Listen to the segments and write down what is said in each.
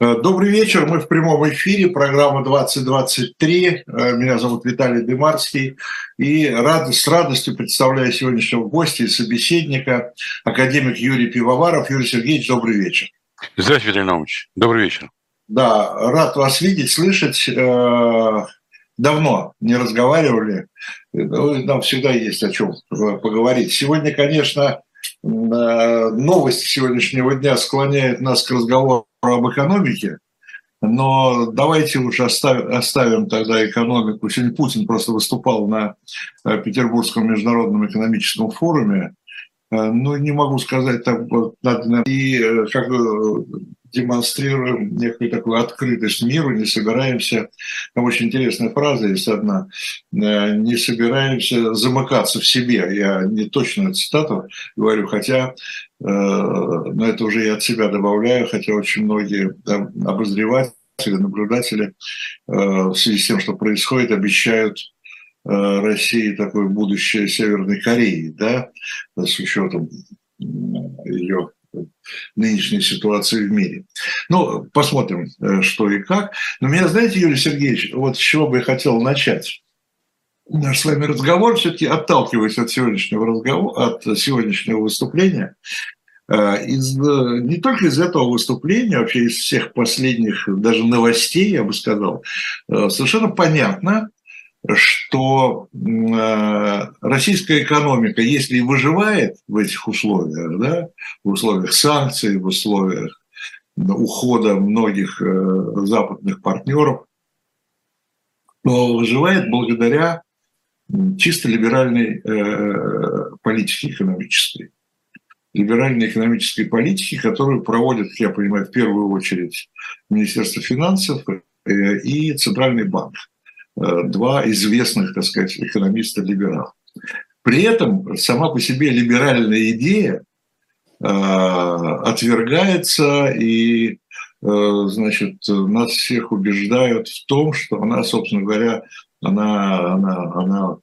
Э, добрый вечер, мы в прямом эфире, программа 2023. Э, меня зовут Виталий Дымарский. И рад, с радостью представляю сегодняшнего гостя и собеседника, академик Юрий Пивоваров. Юрий Сергеевич, добрый вечер. Здравствуйте, Виталий Наумович. Добрый вечер. Да, рад вас видеть, слышать. Э, давно не разговаривали. Нам всегда есть о чем поговорить. Сегодня, конечно, новость сегодняшнего дня склоняет нас к разговору об экономике, но давайте уже оставим, оставим тогда экономику. Сегодня Путин просто выступал на э, Петербургском международном экономическом форуме. Э, ну, не могу сказать так, и э, как демонстрируем некую такую открытость миру, не собираемся, там очень интересная фраза есть одна, э, не собираемся замыкаться в себе. Я не точно цитату говорю, хотя, э, но это уже я от себя добавляю, хотя очень многие обозреватели, наблюдатели э, в связи с тем, что происходит, обещают России такое будущее Северной Кореи, да, с учетом ее нынешней ситуации в мире. Ну, посмотрим, э, что и как. Но меня, знаете, Юрий Сергеевич, вот с чего бы я хотел начать? Наш с вами разговор, все-таки отталкиваясь от сегодняшнего разговора, от сегодняшнего выступления, э, из, не только из этого выступления, вообще из всех последних даже новостей, я бы сказал, э, совершенно понятно, что э, российская экономика, если и выживает в этих условиях, да, в условиях санкций, в условиях ухода многих э, западных партнеров, то выживает благодаря чисто либеральной э, политике экономической. Либеральной экономической политике, которую проводит, как я понимаю, в первую очередь Министерство финансов и Центральный банк. Э, два известных, так сказать, экономиста-либералов. При этом сама по себе либеральная идея э, отвергается и, э, значит, нас всех убеждают в том, что она, собственно говоря, она, она, она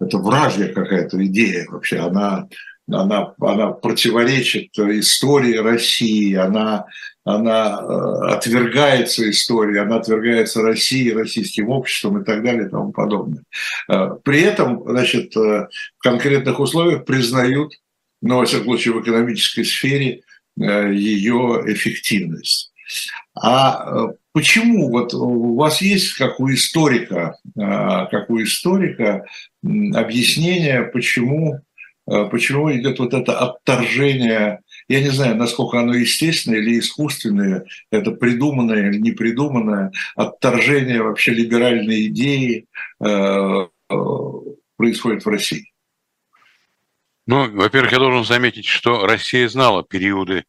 это вражья какая-то идея вообще, она, она, она противоречит истории России, она она э, отвергается историей, она отвергается Россией, российским обществом и так далее и тому подобное. Э, при этом, значит, э, в конкретных условиях признают, но, во всяком случае, в экономической сфере ее эффективность. А почему вот у вас есть, как у историка, как у историка, объяснение, почему, почему идет вот это отторжение я не знаю, насколько оно естественное или искусственное, это придуманное или не придуманное, отторжение вообще либеральной идеи э, э, происходит в России. Ну, во-первых, я должен заметить, что Россия знала периоды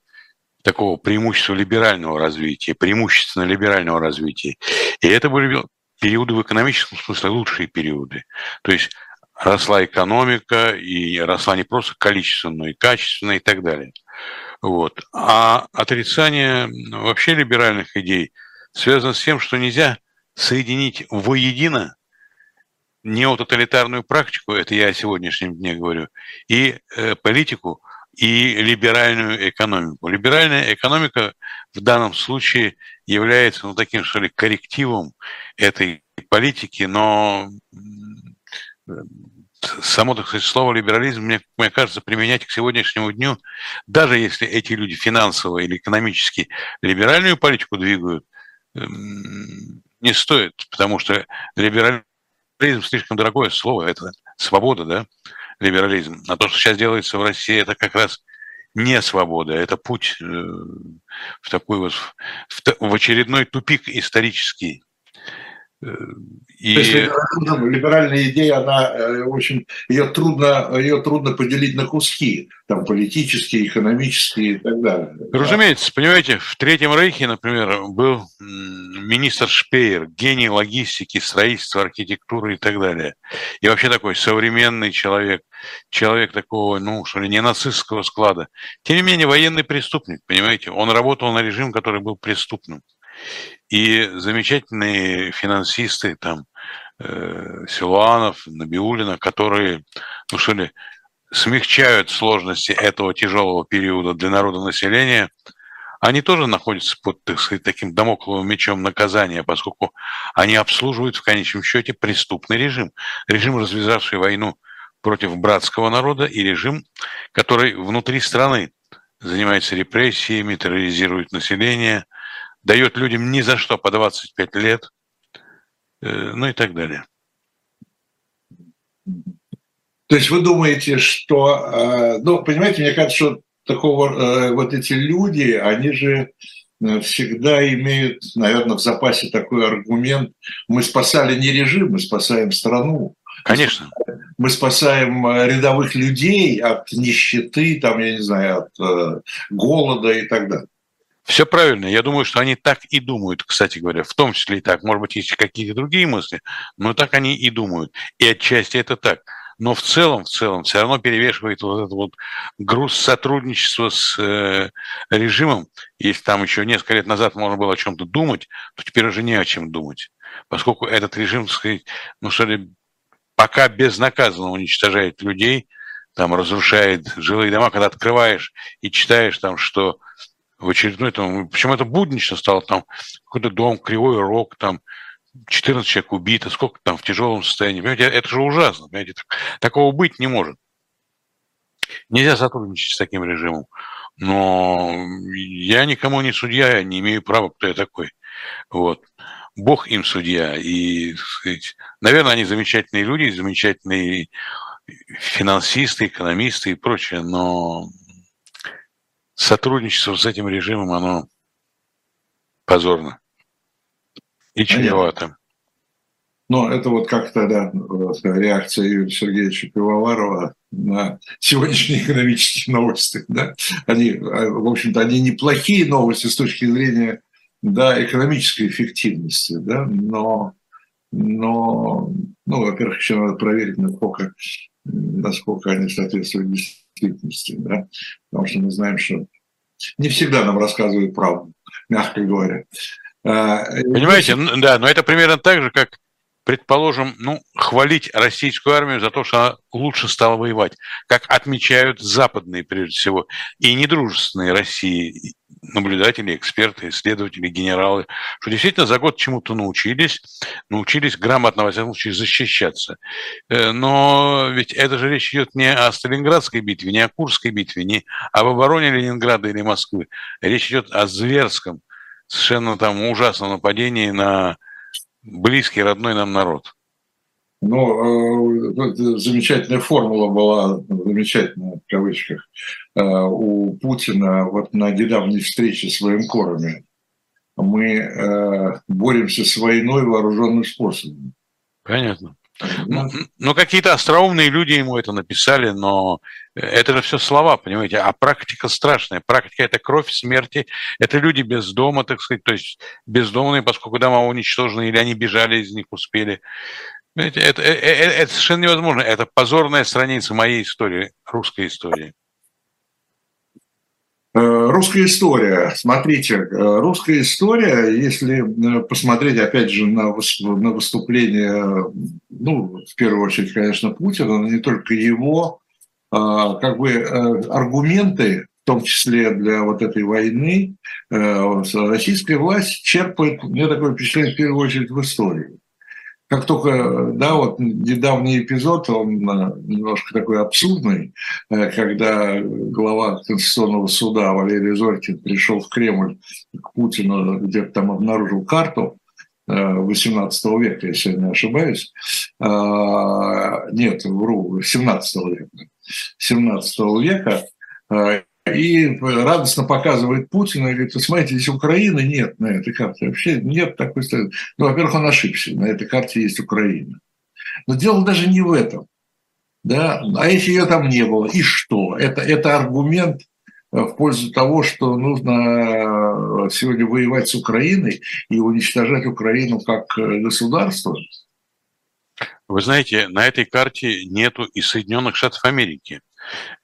такого преимущества либерального развития, преимущественно либерального развития. И это были периоды в экономическом смысле лучшие периоды. То есть росла экономика, и росла не просто количественно, но и качественно и так далее. Вот. А отрицание вообще либеральных идей связано с тем, что нельзя соединить воедино неототалитарную практику, это я о сегодняшнем дне говорю, и э, политику, и либеральную экономику. Либеральная экономика в данном случае является ну, таким, что ли, коррективом этой политики, но само, так сказать, слово либерализм, мне, мне кажется, применять к сегодняшнему дню, даже если эти люди финансово или экономически либеральную политику двигают, эм, не стоит, потому что либерализм слишком дорогое слово, это свобода, да, либерализм. А то, что сейчас делается в России, это как раз не свобода, это путь э, в такой вот, в, в очередной тупик исторический. И... То есть либеральная идея, она э, очень, ее трудно, ее трудно поделить на куски, там политические, экономические и так далее. Разумеется, понимаете, в Третьем Рейхе, например, был министр Шпеер, гений логистики, строительства, архитектуры и так далее. И вообще такой современный человек, человек такого, ну, что ли, не нацистского склада. Тем не менее, военный преступник, понимаете, он работал на режим, который был преступным. И замечательные финансисты, там, э, Силуанов, Набиулина, которые, ну что ли, смягчают сложности этого тяжелого периода для народа населения, они тоже находятся под, так сказать, таким домокловым мечом наказания, поскольку они обслуживают в конечном счете преступный режим. Режим, развязавший войну против братского народа, и режим, который внутри страны занимается репрессиями, терроризирует население, дает людям ни за что по 25 лет, э, ну и так далее. То есть вы думаете, что, э, ну, понимаете, мне кажется, что такого, э, вот эти люди, они же всегда имеют, наверное, в запасе такой аргумент, мы спасали не режим, мы спасаем страну. Конечно. Мы спасаем рядовых людей от нищеты, там, я не знаю, от голода и так далее. Все правильно. Я думаю, что они так и думают, кстати говоря. В том числе и так. Может быть, есть какие-то другие мысли, но так они и думают. И отчасти это так. Но в целом, в целом, все равно перевешивает вот этот вот груз сотрудничества с э, режимом. Если там еще несколько лет назад можно было о чем-то думать, то теперь уже не о чем думать. Поскольку этот режим, так сказать, ну что ли, пока безнаказанно уничтожает людей, там разрушает жилые дома, когда открываешь и читаешь там, что в очередной там, причем это буднично стало, там какой-то дом, кривой рог, там 14 человек убито, сколько там в тяжелом состоянии. Понимаете, это же ужасно, понимаете, такого быть не может. Нельзя сотрудничать с таким режимом. Но я никому не судья, я не имею права, кто я такой. Вот. Бог им судья. И, сказать, наверное, они замечательные люди, замечательные финансисты, экономисты и прочее, но сотрудничество с этим режимом, оно позорно и чревато. Но это вот как-то, да, реакция Юрия Сергеевича Пивоварова на сегодняшние экономические новости. Да? Они, в общем-то, они неплохие новости с точки зрения да, экономической эффективности, да, но, но ну, во-первых, еще надо проверить, насколько, насколько они соответствуют действительности, да, потому что мы знаем, что не всегда нам рассказывают правду, мягко говоря. А, Понимаете, да, но это примерно так же, как, предположим, ну, хвалить российскую армию за то, что она лучше стала воевать, как отмечают западные, прежде всего, и недружественные России наблюдатели, эксперты, исследователи, генералы, что действительно за год чему-то научились, научились грамотно, во всяком случае, защищаться. Э, но ведь это же речь идет не о Сталинградской битве, не о Курской битве, не об обороне Ленинграда или Москвы. Речь идет о зверском, совершенно там ужасном нападении на близкий, родной нам народ. Ну, э, замечательная формула была, замечательная в кавычках, э, у Путина вот на недавней встрече с военкорами. Мы э, боремся с войной вооруженным способом. Понятно. Ну, ну, какие-то остроумные люди ему это написали, но это же все слова, понимаете, а практика страшная. Практика – это кровь смерти, это люди без дома, так сказать, то есть бездомные, поскольку дома уничтожены, или они бежали из них, успели. Это, это, это, это совершенно невозможно. Это позорная страница моей истории, русской истории. Э, русская история. Смотрите, э, русская история, если э, посмотреть, опять же, на, выступление, ну, в первую очередь, конечно, Путина, но не только его, как бы аргументы, в том числе для вот этой войны, российская власть черпает, меня такое впечатление, в первую очередь, в истории как только, да, вот недавний эпизод, он э, немножко такой абсурдный, э, когда глава Конституционного суда Валерий Зорькин пришел в Кремль к Путину, где-то там обнаружил карту, 18 э, века, если я не ошибаюсь. Нет, вру, 17 века. 17 века и радостно показывает Путина и говорит, смотрите, здесь Украины нет на этой карте. Вообще нет такой. Ну, во-первых, он ошибся, на этой карте есть Украина. Но дело даже не в этом. Да? А если ее там не было, и что? Это, это аргумент э, в пользу того, что нужно э, сегодня воевать с Украиной и уничтожать Украину как э, государство. Вы знаете, на этой карте нету и Соединенных Штатов Америки,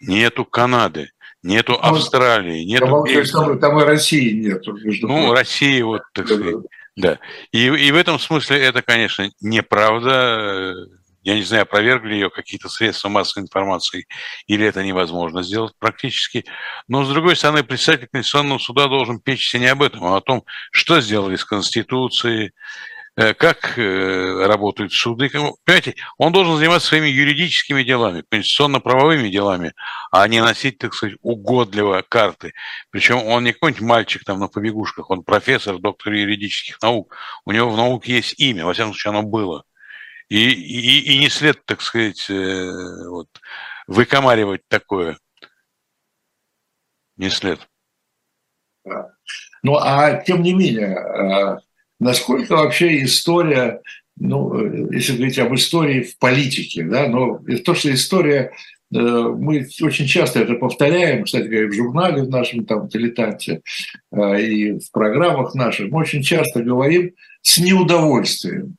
нету Канады, нету ну, Австралии, нету... Там, там и России нету. Ну, России, вот, так сказать, да. И, и в этом смысле это, конечно, неправда, я не знаю, опровергли ее какие-то средства массовой информации, или это невозможно сделать практически. Но, с другой стороны, председатель Конституционного суда должен печься не об этом, а о том, что сделали с Конституцией, как э, работают суды. Понимаете, он должен заниматься своими юридическими делами, конституционно-правовыми делами, а не носить, так сказать, угодливо карты. Причем он не какой-нибудь мальчик там на побегушках, он профессор, доктор юридических наук. У него в науке есть имя, во всяком случае, оно было. И, и, и не след, так сказать, э, вот, выкомаривать такое. Не след. Ну, а тем не менее, насколько вообще история, ну, если говорить об истории в политике, да, но то, что история, э, мы очень часто это повторяем, кстати говоря, в журнале в нашем там дилетанте э, и в программах наших, мы очень часто говорим с неудовольствием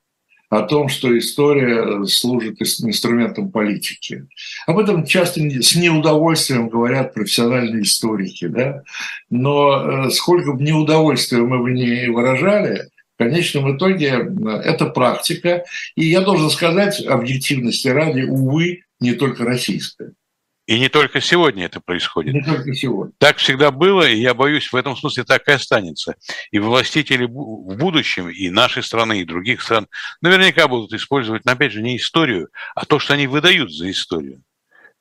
о том, что история служит инструментом политики. Об этом часто с неудовольствием говорят профессиональные историки, да? но э, сколько бы неудовольствия мы бы не выражали, в конечном итоге это практика. И я должен сказать, объективности ради, увы, не только российская. И не только сегодня это происходит. Не только сегодня. Так всегда было, и я боюсь, в этом смысле так и останется. И властители в будущем, и нашей страны, и других стран, наверняка будут использовать, но опять же, не историю, а то, что они выдают за историю.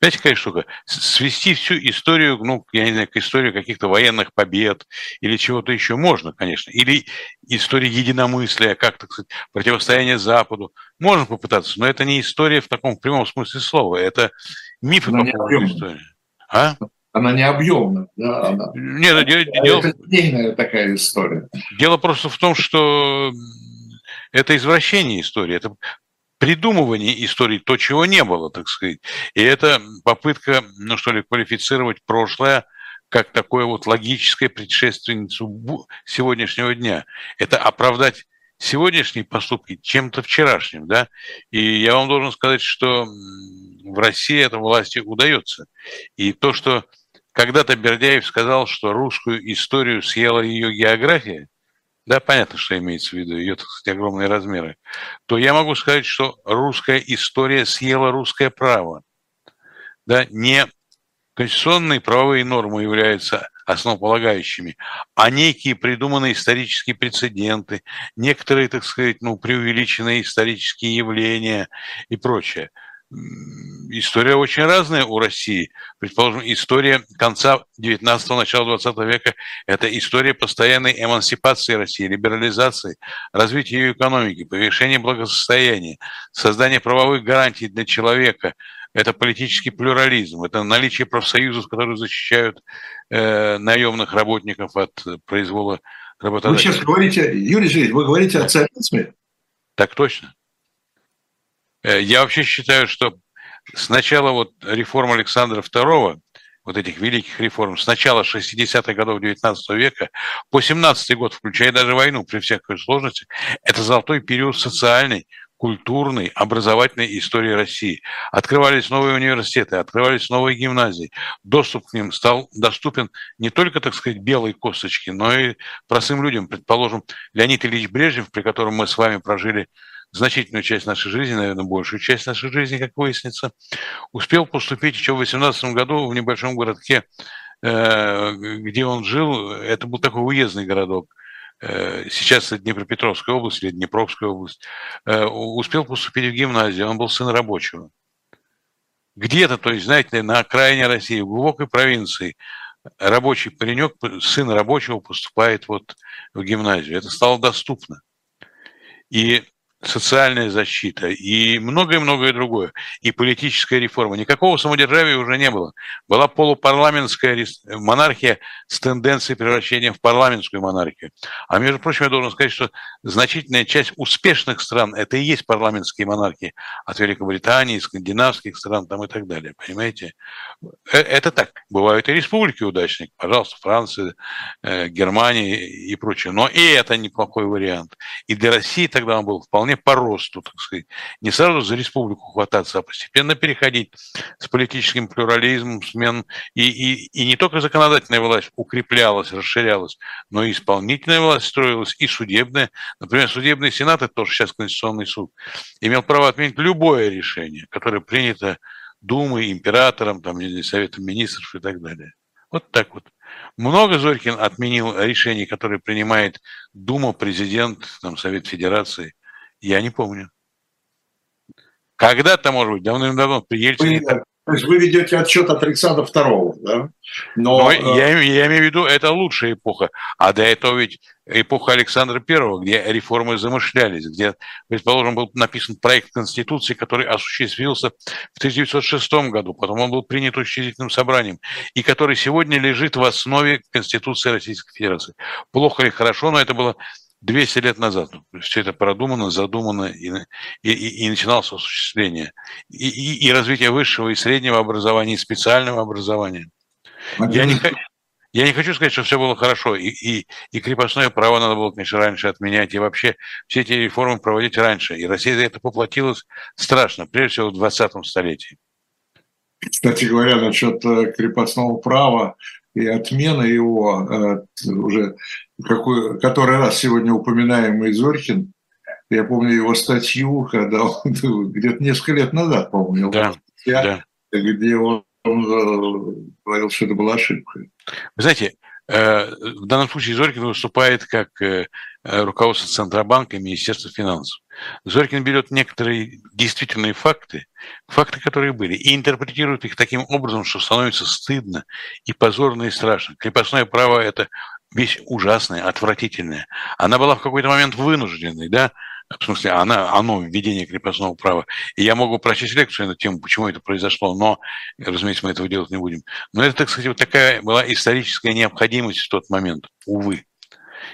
Знаете, какая штука? Свести всю историю, ну, я не знаю, к истории каких-то военных побед или чего-то еще можно, конечно. Или история единомыслия, как, так сказать, противостояние Западу. Можно попытаться, но это не история в таком прямом смысле слова. Это мифы она по поводу истории. А? Она не объемная, да? Она... Нет, это, дело... это такая история. Дело просто в том, что это извращение истории, это придумывание истории, то, чего не было, так сказать. И это попытка, ну что ли, квалифицировать прошлое как такое вот логическое предшественницу сегодняшнего дня. Это оправдать сегодняшние поступки чем-то вчерашним, да, и я вам должен сказать, что в России это власти удается. И то, что когда-то Бердяев сказал, что русскую историю съела ее география, да, понятно, что имеется в виду, ее, так сказать, огромные размеры, то я могу сказать, что русская история съела русское право. Да, не конституционные правовые нормы являются основополагающими, а некие придуманные исторические прецеденты, некоторые, так сказать, ну, преувеличенные исторические явления и прочее – история очень разная у России. Предположим, история конца 19-го, начала 20 века – это история постоянной эмансипации России, либерализации, развития ее экономики, повышения благосостояния, создания правовых гарантий для человека – это политический плюрализм, это наличие профсоюзов, которые защищают э, наемных работников от произвола работодателя. Вы сейчас говорите, Юрий Сергеевич, вы говорите о царизме? Так точно. Э, я вообще считаю, что сначала вот реформ Александра II, вот этих великих реформ, с начала 60-х годов 19 века по 17 год, включая даже войну при всякой сложности, это золотой период социальной, культурной, образовательной истории России. Открывались новые университеты, открывались новые гимназии. Доступ к ним стал доступен не только, так сказать, белой косточке, но и простым людям. Предположим, Леонид Ильич Брежнев, при котором мы с вами прожили значительную часть нашей жизни, наверное, большую часть нашей жизни, как выяснится, успел поступить еще в 18 году в небольшом городке, э, где он жил. Это был такой уездный городок. Э, сейчас это Днепропетровская область или Днепровская область. Э, успел поступить в гимназию. Он был сын рабочего. Где-то, то есть, знаете, на окраине России, в глубокой провинции, рабочий паренек, сын рабочего поступает вот в гимназию. Это стало доступно. И социальная защита и многое-многое другое, и политическая реформа. Никакого самодержавия уже не было. Была полупарламентская монархия с тенденцией превращения в парламентскую монархию. А между прочим, я должен сказать, что значительная часть успешных стран – это и есть парламентские монархии от Великобритании, скандинавских стран там и так далее, понимаете? Э, это так. Бывают и республики удачные, пожалуйста, Франция, э, Германия и прочее. Но и это неплохой вариант. И для России тогда он был вполне вполне по росту, так сказать. Не сразу за республику хвататься, а постепенно переходить с политическим плюрализмом, смен. И, и, и не только законодательная власть укреплялась, расширялась, но и исполнительная власть строилась, и судебная. Например, судебный сенат, это тоже сейчас Конституционный суд, имел право отменить любое решение, которое принято Думой, императором, там, Советом министров и так далее. Вот так вот. Много Зорькин отменил решений, которые принимает Дума, президент, там, Совет Федерации. Я не помню. Когда-то, может быть, давным-давно при Ельцине... То есть вы ведете отчет от Александра II, да? Но, Но э, я, я имею в виду, это лучшая эпоха. А до этого ведь эпоха Александра I, где реформы замышлялись, где, предположим, был написан проект Конституции, который осуществился в 1906 году, потом он был принят учредительным собранием, и который сегодня лежит в основе Конституции Российской Федерации. Плохо или хорошо, но это было 200 лет назад. Все это продумано, задумано, и, и, и начиналось осуществление. И, и, и развитие высшего и среднего образования, и специального образования. Я не, я не хочу сказать, что все было хорошо, и, и, и крепостное право надо было, конечно, раньше отменять, и вообще все эти реформы проводить раньше. И Россия за это поплатилась страшно, прежде всего в 20 столетии. Кстати говоря, насчет э, крепостного права и отмены его, э, уже какой, который раз сегодня упоминаемый Зорькин, я помню его статью, когда он где-то несколько лет назад, по-моему, да, да. где он говорил, что это была ошибка. Вы знаете, э, в данном случае Зорькин выступает как э, руководство Центробанка и Министерства финансов. Зорькин берет некоторые действительные факты, факты, которые были, и интерпретирует их таким образом, что становится стыдно и позорно и страшно. Крепостное право – это вещь ужасная, отвратительная. Она была в какой-то момент вынужденной, да, в смысле, она, оно введение крепостного права. И я могу прочесть лекцию на тему, почему это произошло, но, разумеется, мы этого делать не будем. Но это, так сказать, вот такая была историческая необходимость в тот момент, увы.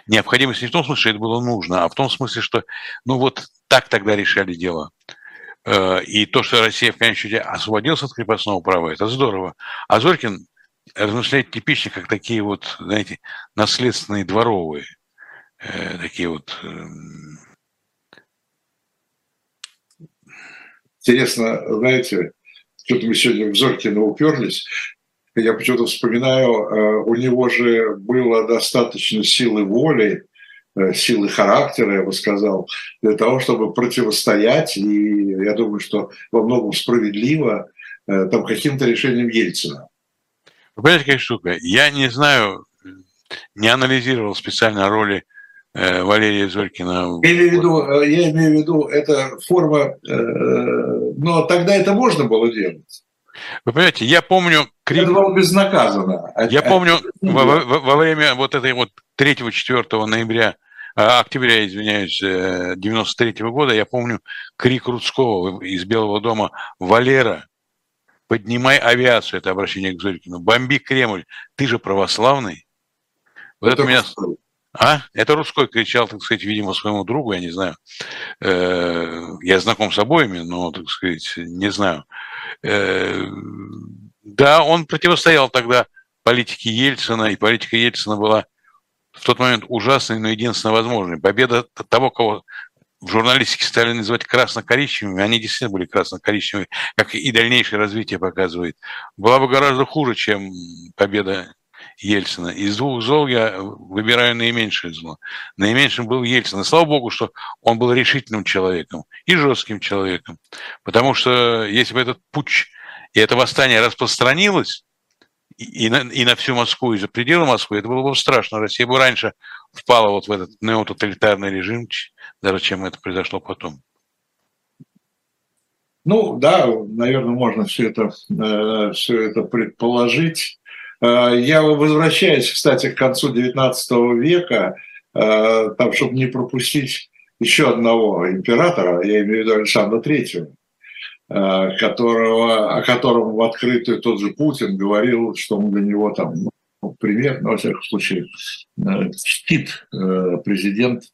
Необходимость не в том смысле, что это было нужно, а в том смысле, что, ну вот так тогда решали дело. Э, и то, что Россия в конечном счете освободилась от крепостного права, это здорово. А Зорькин размышляет типично, как такие вот, знаете, наследственные дворовые, э, такие вот эм, Интересно, знаете, что-то мы сегодня в Зоркина уперлись. Я почему-то вспоминаю, э, у него же было достаточно силы воли, э, силы характера, я бы сказал, для того, чтобы противостоять, и я думаю, что во многом справедливо, э, там, каким-то решением Ельцина. Вы понимаете, какая штука? Я не знаю, не анализировал специально роли Э, Валерия Зорькина. Я имею в виду, э, я имею в виду, это форма, э, но тогда это можно было делать. Вы понимаете, я помню крик... Это было безнаказанно. А я помню во, во, во время вот этой вот 3-4 ноября, октября, извиняюсь, 93 -го года, я помню крик Рудского из Белого дома «Валера, поднимай авиацию», это обращение к Зорькину, «бомби Кремль, ты же православный». Вот это, это меня... А? Это Русской кричал, так сказать, видимо, своему другу, я не знаю. Э, я знаком с обоими, но, так сказать, не знаю. Э, да, он противостоял тогда политике Ельцина, и политика Ельцина была в тот момент ужасной, но единственно возможной. Победа того, кого в журналистике стали называть красно-коричневыми, они действительно были красно-коричневыми, как и дальнейшее развитие показывает, была бы гораздо хуже, чем победа Ельцина. Из двух зол я выбираю наименьшее зло. Наименьшим был Ельцин. И слава богу, что он был решительным человеком и жестким человеком. Потому что если бы этот путь и это восстание распространилось и, на, и на всю Москву, и за пределы Москвы, это было бы страшно. Россия бы раньше впала вот в этот неототалитарный режим, даже чем это произошло потом. Ну да, наверное, можно все это, э, все это предположить. Э, я возвращаюсь, кстати, к концу XIX века, э, там, чтобы не пропустить еще одного императора, я имею в виду Александра Третьего, которого, о котором в открытую тот же Путин говорил, что он для него там пример, но, во всяком случае, чтит президент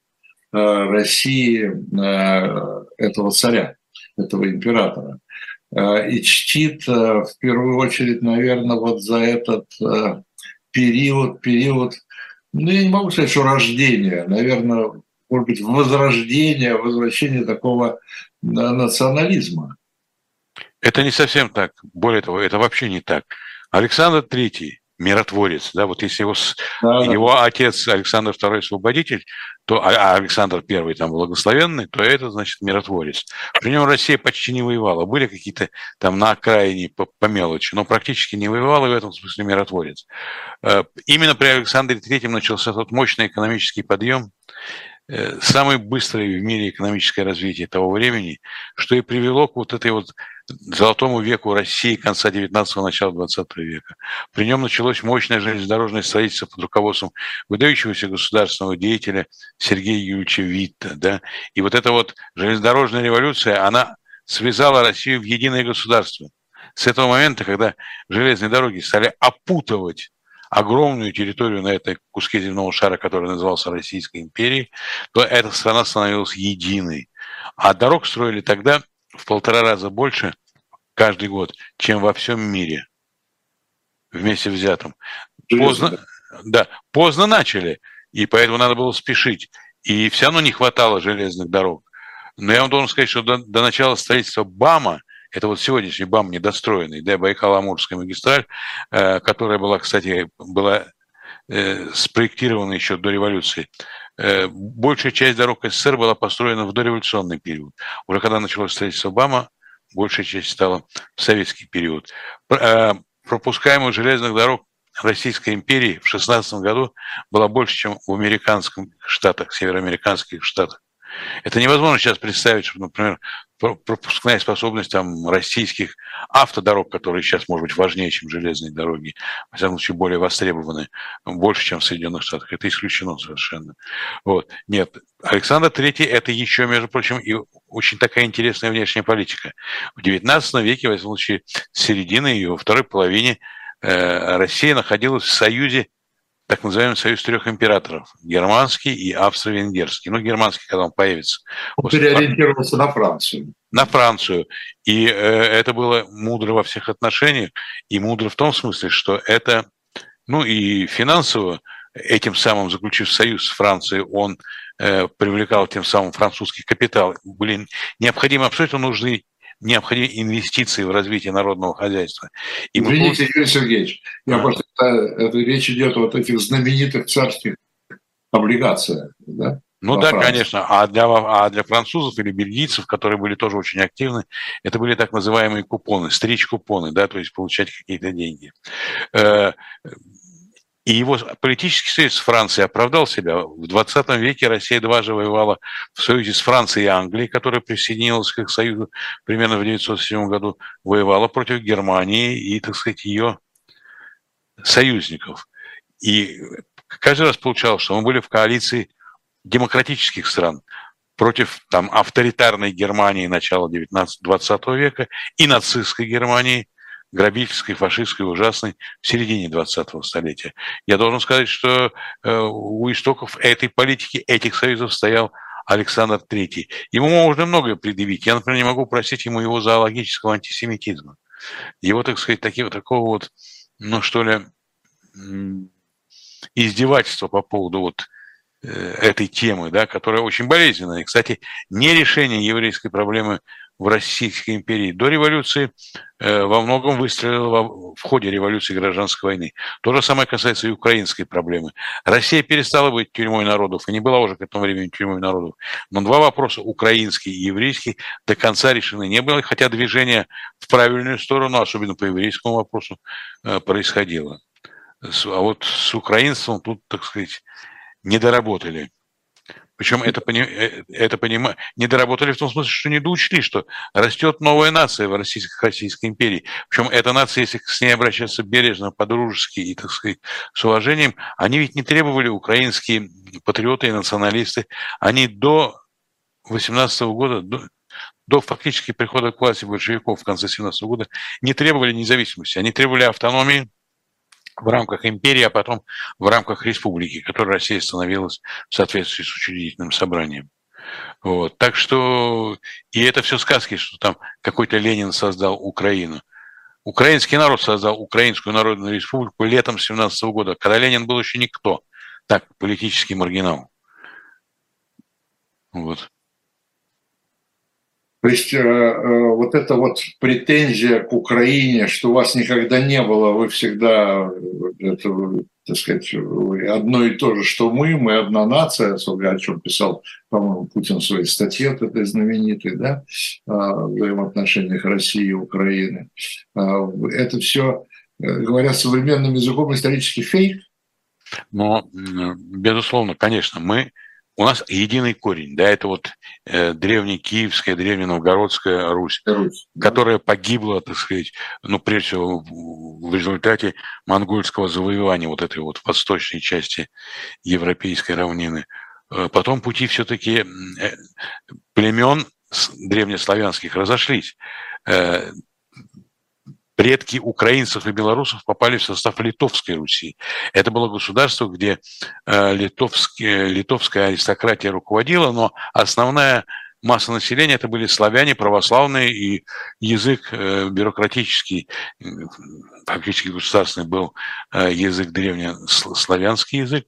России этого царя, этого императора. Э, и чтит э, в первую очередь, наверное, вот за этот э, период, период, ну, я не могу сказать, что рождение, наверное, может быть, возрождение, возвращение такого национализма. Это не совсем так. Более того, это вообще не так. Александр Третий миротворец. Да, вот если его, да, его да. отец Александр II освободитель, то, а, а Александр I там благословенный, то это значит миротворец. При нем Россия почти не воевала. Были какие-то там на окраине по, по мелочи, но практически не воевала, и в этом смысле миротворец. Э, именно при Александре III начался тот мощный экономический подъем, самое быстрое в мире экономическое развитие того времени, что и привело к вот этой вот золотому веку России конца 19-го, начала 20 века. При нем началось мощное железнодорожное строительство под руководством выдающегося государственного деятеля Сергея Юрьевича Витта. Да? И вот эта вот железнодорожная революция, она связала Россию в единое государство. С этого момента, когда железные дороги стали опутывать огромную территорию на этой куске земного шара, который назывался Российской империей, то эта страна становилась единой. А дорог строили тогда в полтора раза больше каждый год, чем во всем мире вместе взятом. Поздно, да, поздно начали, и поэтому надо было спешить. И все равно не хватало железных дорог. Но я вам должен сказать, что до, до начала строительства БАМа это вот сегодняшний БАМ недостроенный, да, Байкал-Амурская магистраль, э, которая была, кстати, была э, спроектирована еще до революции. Э, большая часть дорог СССР была построена в дореволюционный период. Уже когда началось строительство БАМа, большая часть стала в советский период. Пропускаемых железных дорог Российской империи в 16 году была больше, чем в американских штатах, североамериканских штатах. Это невозможно сейчас представить, что, например, пропускная способность там, российских автодорог, которые сейчас, может быть, важнее, чем железные дороги, во всяком случае, более востребованы, больше, чем в Соединенных Штатах. Это исключено совершенно. Вот. Нет, Александр Третий – это еще, между прочим, и очень такая интересная внешняя политика. В XIX веке, во всяком случае, середины и во второй половине э, Россия находилась в союзе так называемый союз трех императоров, германский и австро-венгерский. Ну, германский, когда он появится. Он переориентировался на Францию. На Францию. И э, это было мудро во всех отношениях, и мудро в том смысле, что это, ну и финансово, этим самым заключив союз с Францией, он э, привлекал тем самым французский капитал. Были необходимы, абсолютно нужны необходимы инвестиции в развитие народного хозяйства. И Извините, мы... Юрий Сергеевич, я просто, это, это речь идет о вот этих знаменитых царских облигациях, да? Ну да, Франции. конечно. А для, а для французов или бельгийцев, которые были тоже очень активны, это были так называемые купоны, стрич-купоны, да, то есть получать какие-то деньги. И его политический союз с Францией оправдал себя. В 20 веке Россия дважды воевала в союзе с Францией и Англией, которая присоединилась к их союзу примерно в 1907 году, воевала против Германии и, так сказать, ее союзников. И каждый раз получалось, что мы были в коалиции демократических стран против там, авторитарной Германии начала 19-20 века и нацистской Германии – грабительской, фашистской, ужасной в середине 20-го столетия. Я должен сказать, что э, у истоков этой политики, этих союзов стоял Александр III. Ему можно многое предъявить. Я, например, не могу простить ему его зоологического антисемитизма. Его, так сказать, такие, такого вот, ну что ли, издевательства по поводу вот э, этой темы, да, которая очень болезненная. И, кстати, не решение еврейской проблемы в Российской империи до революции э, во многом выстрелила в ходе революции гражданской войны. То же самое касается и украинской проблемы. Россия перестала быть тюрьмой народов и не была уже к этому времени тюрьмой народов. Но два вопроса, украинский и еврейский, до конца решены не было, хотя движение в правильную сторону, особенно по еврейскому вопросу, э, происходило. А вот с украинством тут, так сказать, не доработали. Причем это, э, это понимаю, не доработали в том смысле, что не доучли, что растет новая нация в Российской, Российской империи. Причем эта нация, если с ней обращаться бережно, по-дружески и, так сказать, с уважением, они ведь не требовали, украинские патриоты и националисты, они до 18 года, до, до фактически прихода к власти большевиков в конце 17 года не требовали независимости, они требовали автономии, в рамках империи, а потом в рамках республики, которой Россия становилась в соответствии с учредительным собранием. Вот. Так что и это все сказки, что там какой-то Ленин создал Украину. Украинский народ создал Украинскую Народную Республику летом 17 года, когда Ленин был еще никто, так, политический маргинал. Вот. То есть э, э, вот эта вот претензия к Украине, что вас никогда не было, вы всегда, э, это, так сказать, одно и то же, что мы, мы одна нация, о чем писал, по-моему, Путин в своей статье вот этой знаменитой, да, о взаимоотношениях России и Украины. Это все, говоря современным языком, исторический фейк? Но, безусловно, конечно, мы у нас единый корень, да, это вот э, древнекиевская, древненовгородская Русь, Русь, которая погибла, так сказать, ну, прежде всего, в, результате монгольского завоевания вот этой вот восточной части европейской равнины. Э, потом пути все-таки э, племен древнеславянских разошлись. Предки украинцев и белорусов попали в состав Литовской Руси. Это было государство, где э, литовская аристократия руководила, но основная масса населения это были славяне, православные, и язык э, бюрократический, фактически государственный был э, язык древнеславянский язык.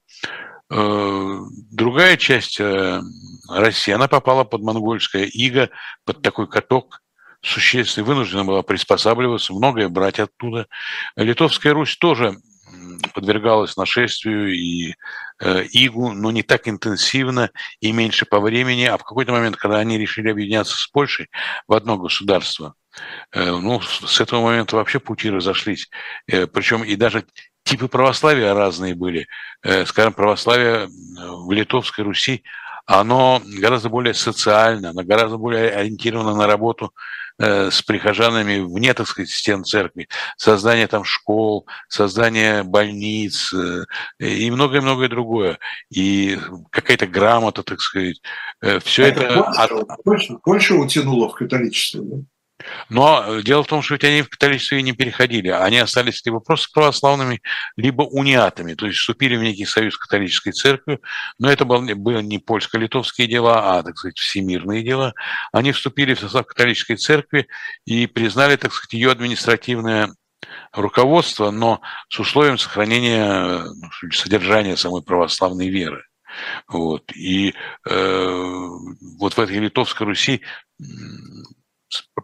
Другая часть России, она попала под монгольское иго, под такой каток существенно вынуждена была приспосабливаться, многое брать оттуда. Литовская Русь тоже подвергалась нашествию и э, игу, но не так интенсивно и меньше по времени. А в какой-то момент, когда они решили объединяться с Польшей в одно государство, э, ну, с этого момента вообще пути разошлись. Э, причем и даже типы православия разные были. Э, скажем, православие в Литовской Руси, оно гораздо более социально, оно гораздо более ориентировано на работу с прихожанами вне, так сказать, стен церкви, создание там школ, создание больниц э, и многое-многое другое. И какая-то грамота, так сказать. Э, Все это... это... Больше, больше утянуло в католичество, да? Но э, дело в том, что ведь они в католичество не переходили. Они остались либо просто православными, либо униатами, то есть вступили в некий союз католической церкви. Но это были не польско-литовские дела, а, так сказать, всемирные дела. Они вступили в состав католической церкви и признали, так сказать, ее административное руководство, но с условием сохранения ну, содержания самой православной веры. Вот. И э, вот в этой Литовской Руси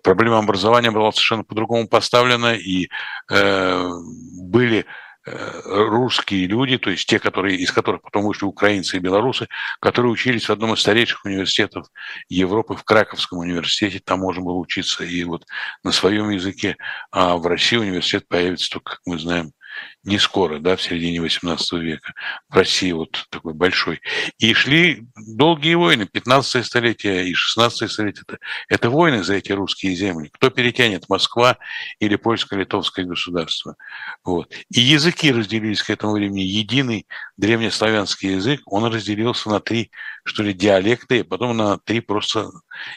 проблема образования была совершенно по-другому поставлена, и э, были э, русские люди, то есть те, которые, из которых потом вышли украинцы и белорусы, которые учились в одном из старейших университетов Европы, в Краковском университете, там можно было учиться и вот на своем языке, а в России университет появится только, как мы знаем, не скоро, да, в середине XVIII века, в России вот такой большой. И шли долгие войны, 15 столетие и 16 столетие. Это, это войны за эти русские земли. Кто перетянет, Москва или польско-литовское государство. Вот. И языки разделились к этому времени. Единый древнеславянский язык, он разделился на три, что ли, диалекты, и потом на три просто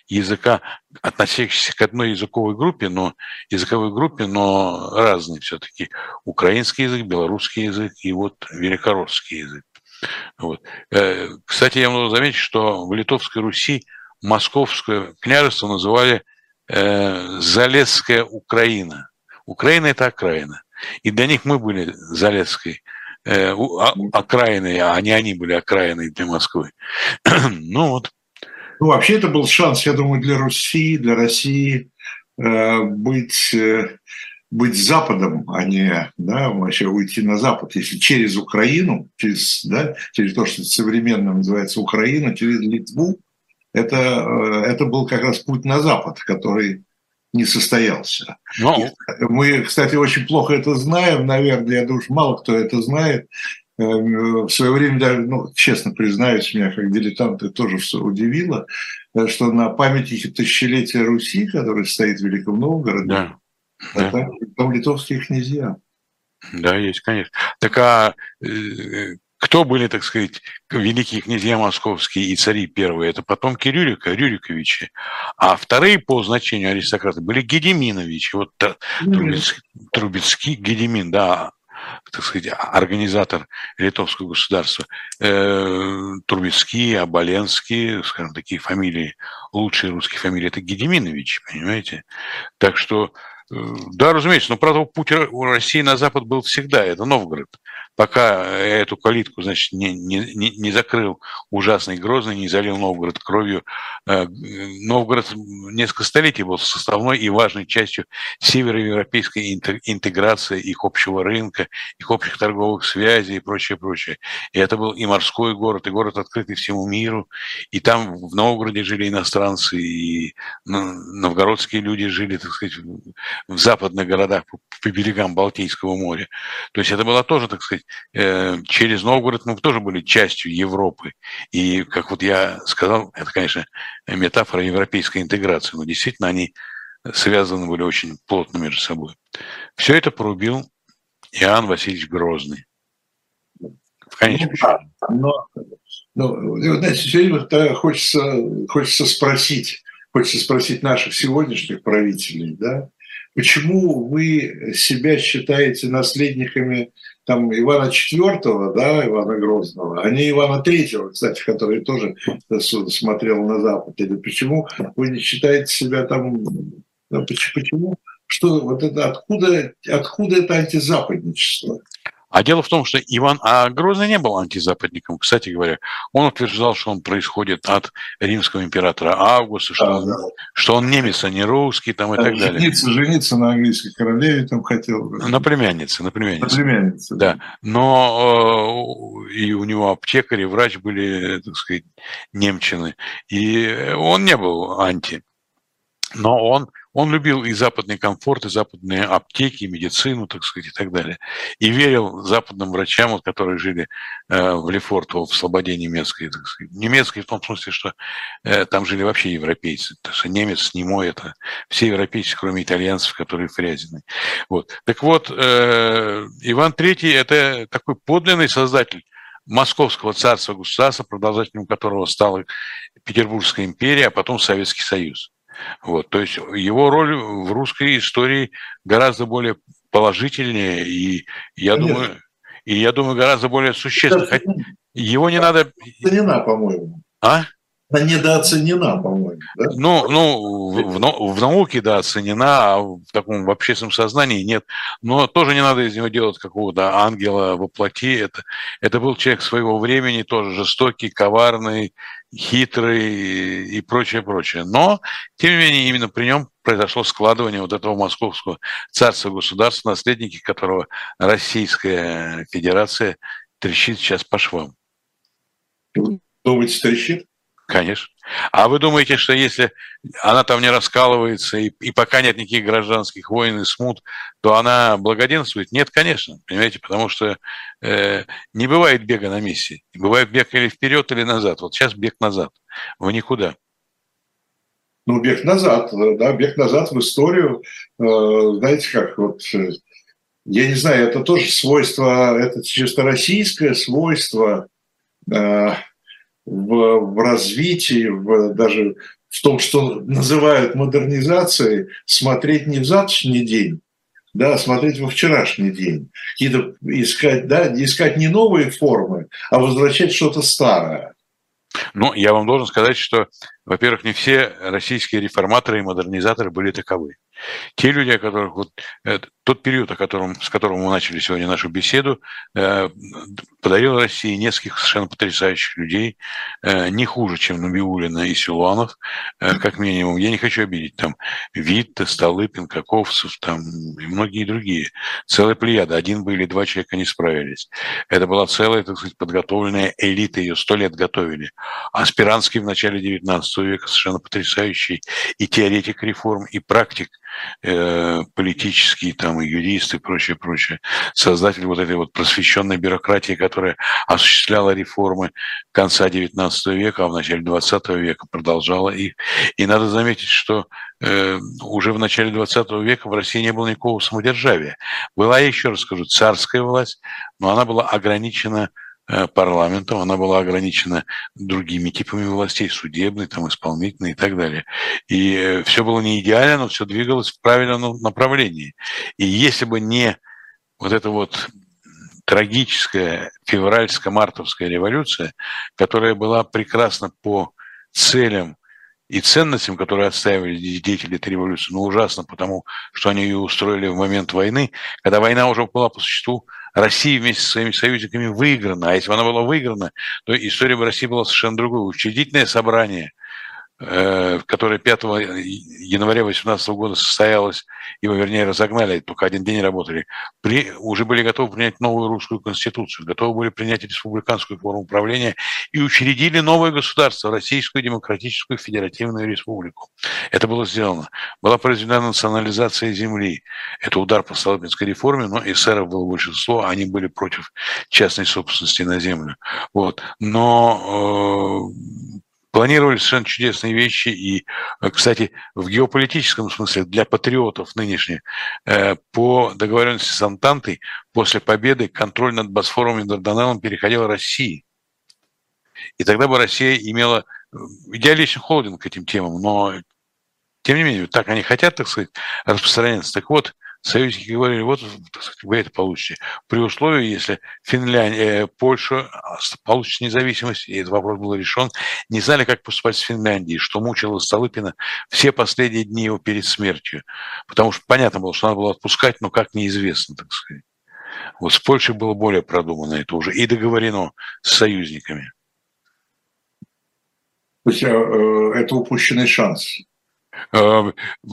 языка, относящихся к одной языковой группе, но языковой группе, но разные все-таки. Украинский язык, белорусский язык и вот великорусский язык. Вот. Э, кстати, я могу заметить, что в Литовской Руси московское княжество называли э, Залесская Украина. Украина – это окраина. И для них мы были Залесской э, а, окраиной, а не они были окраиной для Москвы. ну вот. Ну, вообще это был шанс, я думаю, для Руси, для России э, быть, э, быть Западом, а не да, вообще уйти на Запад. Если через Украину, через, да, через то, что современно называется Украина, через Литву, это, э, это был как раз путь на Запад, который не состоялся. Но... Мы, кстати, очень плохо это знаем, наверное, я думаю, мало кто это знает. Эм, в свое время даже, ну, честно признаюсь, меня как дилетанта тоже все удивило, э, что на памятнике тысячелетия Руси, который стоит в Великом Новгороде, да. Да. Там, там литовские князья. Да, есть, конечно. Так а э, кто были, так сказать, великие князья московские и цари первые? Это потомки Рюрика, Рюриковичи. А вторые по значению аристократы были Гедеминовичи. Вот Трубецкий, Трубецкий Гедемин, да, так сказать, организатор литовского государства. Э, Трубецкий, Оболенский, скажем, такие фамилии, лучшие русские фамилии, это Гедеминович, понимаете? Так что, э, да, разумеется, но, правда, путь России на Запад был всегда, это Новгород. Пока эту калитку, значит, не, не, не закрыл ужасный Грозный, не залил Новгород кровью. Э, Новгород несколько столетий был составной и важной частью североевропейской интеграции, их общего рынка, их общих торговых связей и прочее, прочее. И это был и морской город, и город открытый всему миру. И там в Новгороде жили иностранцы, и новгородские люди жили, так сказать, в западных городах по берегам Балтийского моря. То есть это была тоже, так сказать, э, через Новгород мы тоже были частью Европы. И, как вот я сказал, это, конечно, метафора европейской интеграции, но действительно они связаны были очень плотно между собой. Все это порубил Иоанн Васильевич Грозный. В конечном ну, но, но, знаете, все время хочется, хочется спросить, хочется спросить наших сегодняшних правителей, да, почему вы себя считаете наследниками там Ивана IV, да, Ивана Грозного, а не Ивана III, кстати, который тоже смотрел на Запад, или почему вы не считаете себя там, почему, что вот это, откуда, откуда это антизападничество? А дело в том, что Иван а Грозный не был антизападником, кстати говоря. Он утверждал, что он происходит от римского императора Августа, что, а, он, да. что он немец, а не русский там, и а, так жениться, далее. Жениться на английской королеве там хотел. На племяннице, на племяннице. На племяннице. Да. Но э, и у него аптекарь и врач были, так сказать, немчины. И он не был анти. Но он он любил и западный комфорт, и западные аптеки, и медицину, так сказать, и так далее. И верил западным врачам, вот, которые жили э, в Лефортово, в слободе немецкой, так сказать. Немецкой в том смысле, что э, там жили вообще европейцы. То есть немец, немой, это все европейцы, кроме итальянцев, которые фрязины. Вот. Так вот, э, Иван III – это такой подлинный создатель Московского царства государства, продолжателем которого стала Петербургская империя, а потом Советский Союз. Вот, то есть его роль в русской истории гораздо более положительнее, и я Конечно. думаю, и я думаю, гораздо более существенная. Его не надо... Оценена, по-моему. А? Она недооценена, по-моему. Да? Ну, ну в, в науке, да, оценена, а в таком в общественном сознании нет. Но тоже не надо из него делать какого-то ангела во плоти. Это, это был человек своего времени, тоже жестокий, коварный, хитрый и прочее, прочее. Но, тем не менее, именно при нем произошло складывание вот этого московского царства государства, наследники которого Российская Федерация трещит сейчас по швам. Думаете, трещит? Конечно. А вы думаете, что если она там не раскалывается и, и пока нет никаких гражданских войн и смут, то она благоденствует? Нет, конечно, понимаете, потому что э, не бывает бега на месте. Бывает бег или вперед, или назад. Вот сейчас бег назад, в никуда. Ну, бег назад, да, бег назад в историю. Э, знаете, как вот, э, я не знаю, это тоже свойство, это чисто российское свойство э, в, в развитии, в, даже в том, что называют модернизацией, смотреть не в завтрашний день, да, а смотреть во вчерашний день, какие-то искать, да, искать не новые формы, а возвращать что-то старое. Ну, я вам должен сказать, что, во-первых, не все российские реформаторы и модернизаторы были таковы. Те люди, о которых вот э, тот период, о котором, с которым мы начали сегодня нашу беседу, э, подарил России нескольких совершенно потрясающих людей, э, не хуже, чем Набиулина и Силуанов, как минимум. Я не хочу обидеть там Витта, Столыпин, Каковцев там и многие другие. Целая плеяда. Один бы или два человека не справились. Это была целая, так сказать, подготовленная элита. Ее сто лет готовили. Аспирантский в начале XIX века совершенно потрясающий и теоретик реформ, и практик э, политический, там, и юрист, и прочее, прочее. Создатель вот этой вот просвещенной бюрократии, которая осуществляла реформы конца XIX века, а в начале XX века продолжала их. И надо заметить, что э, уже в начале XX века в России не было никакого самодержавия. Была, я еще раз скажу, царская власть, но она была ограничена парламентом, она была ограничена другими типами властей, судебной, там, исполнительной и так далее. И э, все было не идеально, но все двигалось в правильном направлении. И если бы не вот эта вот трагическая февральско-мартовская революция, которая была прекрасна по целям и ценностям, которые отстаивали деятели этой революции, но ужасно потому, что они ее устроили в момент войны, когда война уже была по существу Россия вместе со своими союзниками выиграна. А если бы она была выиграна, то история бы России была совершенно другой. Учредительное собрание – Э, которое 5 января 2018 года состоялось, его, вернее, разогнали, только один день работали, при, уже были готовы принять новую русскую конституцию, готовы были принять республиканскую форму управления и учредили новое государство, Российскую Демократическую Федеративную Республику. Это было сделано. Была произведена национализация земли. Это удар по Столыпинской реформе, но эсеров было большинство, они были против частной собственности на землю. Вот. Но э, планировали совершенно чудесные вещи. И, э, кстати, в геополитическом смысле для патриотов нынешних э, по договоренности с Антантой после победы контроль над Босфором и Дарданеллом переходил России. И тогда бы Россия имела э, идеаличный холдинг к этим темам, но тем не менее, так они хотят, так сказать, распространяться. Так вот, союзники говорили, вот вы это получите. При условии, если Финляндия, э, Польша получит независимость, и этот вопрос был решен, не знали, как поступать с Финляндией, что мучило Столыпина все последние дни его перед смертью. Потому что понятно было, что надо было отпускать, но как неизвестно, так сказать. Вот с Польшей было более продумано это уже и договорено с союзниками. То есть э, э, это упущенный шанс. Э,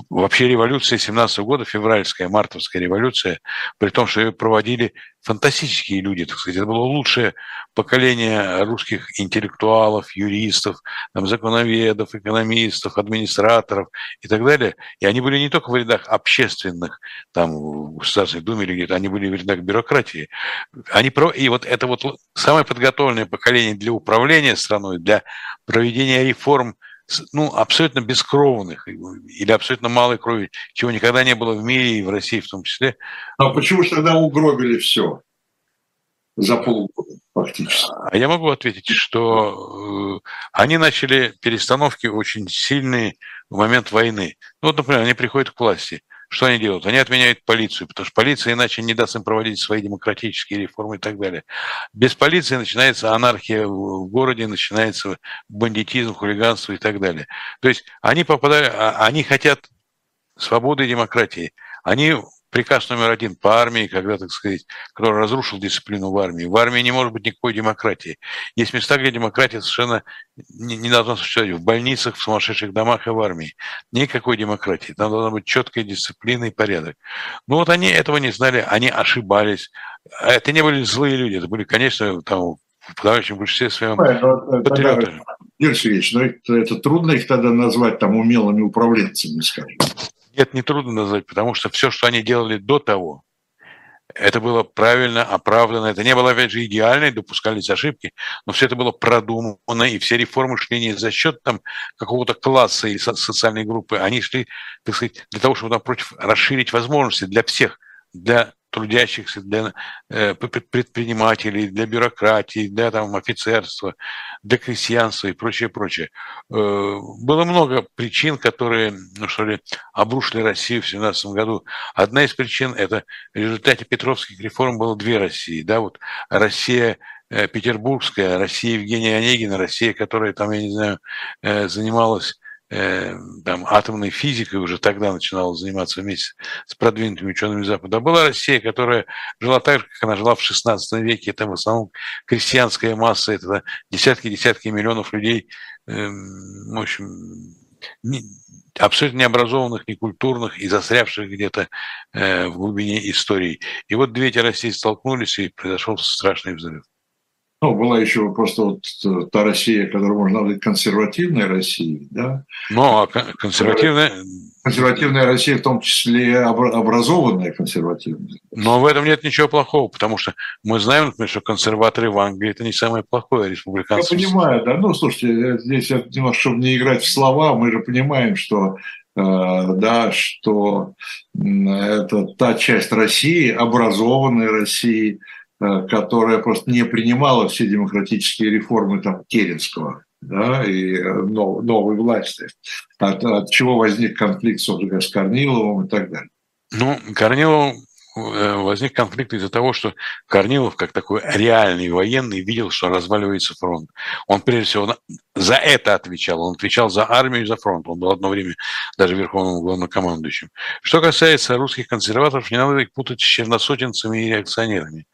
вообще революция 17 года, февральская, мартовская революция, при том, что ее проводили фантастические люди, так сказать. Это было лучшее поколение русских интеллектуалов, юристов, там, законоведов, экономистов, администраторов и так далее. И они были не только в рядах общественных, там, в Государственной Думе или где-то, они были в рядах бюрократии. Они про... И вот это вот самое подготовленное поколение для управления страной, для проведения реформ – ну, абсолютно бескровных или абсолютно малой крови, чего никогда не было в мире и в России в том числе. А почему же тогда угробили все за полгода фактически? А я могу ответить, что э, они начали перестановки очень сильные в момент войны. Ну, вот, например, они приходят к власти – что они делают? Они отменяют полицию, потому что полиция иначе не даст им проводить свои демократические реформы и так далее. Без полиции начинается анархия в городе, начинается бандитизм, хулиганство и так далее. То есть они попадают, а, они хотят свободы и демократии. Они приказ номер один по армии, когда, так сказать, который разрушил дисциплину в армии. В армии не может быть никакой демократии. Есть места, где демократия совершенно не, не должна существовать. В больницах, в сумасшедших домах и в армии. Никакой демократии. Там должна быть четкая дисциплина и порядок. Ну вот они этого не знали, они ошибались. Это не были злые люди, это были, конечно, там, в подавляющем большинстве своем патриоты. Юрий Сергеевич, но это, это трудно их тогда назвать там умелыми управленцами, скажем. Это нетрудно назвать, потому что все, что они делали до того, это было правильно, оправдано. Это не было, опять же, идеально, допускались ошибки, но все это было продумано, и все реформы шли не за счет там, какого-то класса или социальной группы, они шли, так сказать, для того, чтобы, напротив, расширить возможности для всех, для трудящихся, для э, предпринимателей, для бюрократии, для там, офицерства, для крестьянства и прочее, прочее. Э, было много причин, которые, ну что ли, обрушили Россию в 17 году. Одна из причин – это в результате Петровских реформ было две России. Да, вот Россия э, петербургская, Россия Евгения Онегина, Россия, которая там, я не знаю, занималась Э, там, атомной физикой уже тогда начинала заниматься вместе с продвинутыми учеными Запада. А была Россия, которая жила так же, как она жила в XVI веке. Это в основном крестьянская масса, это десятки-десятки миллионов людей, эм, в общем, абсолютно необразованных, некультурных и застрявших где-то э, в глубине истории. И вот две эти России столкнулись, и произошел страшный взрыв. Ну, была еще просто вот э, та Россия, которую можно назвать консервативной Россией, да? Ну, а консервативная... Консервативная Россия, в том числе образованная консервативная. Но в этом нет ничего плохого, потому что мы знаем, например, что консерваторы в Англии – это не самое плохое республиканство. Я понимаю, да. Ну, слушайте, здесь немножко, чтобы не играть в слова, мы же понимаем, что э, да, что это та часть России, образованной России, Э, которая просто не принимала все демократические реформы там, Керенского да, и э, новой власти, от, от чего возник конфликт, собственно, с Корниловым и так далее. Ну, Корнилов э, возник конфликт из-за того, что Корнилов, как такой реальный военный, видел, что разваливается фронт. Он, прежде всего, за это отвечал. Он отвечал за армию и за фронт. Он был одно время даже верховным главнокомандующим. Что касается русских консерваторов, не надо их путать с черносотенцами и реакционерами.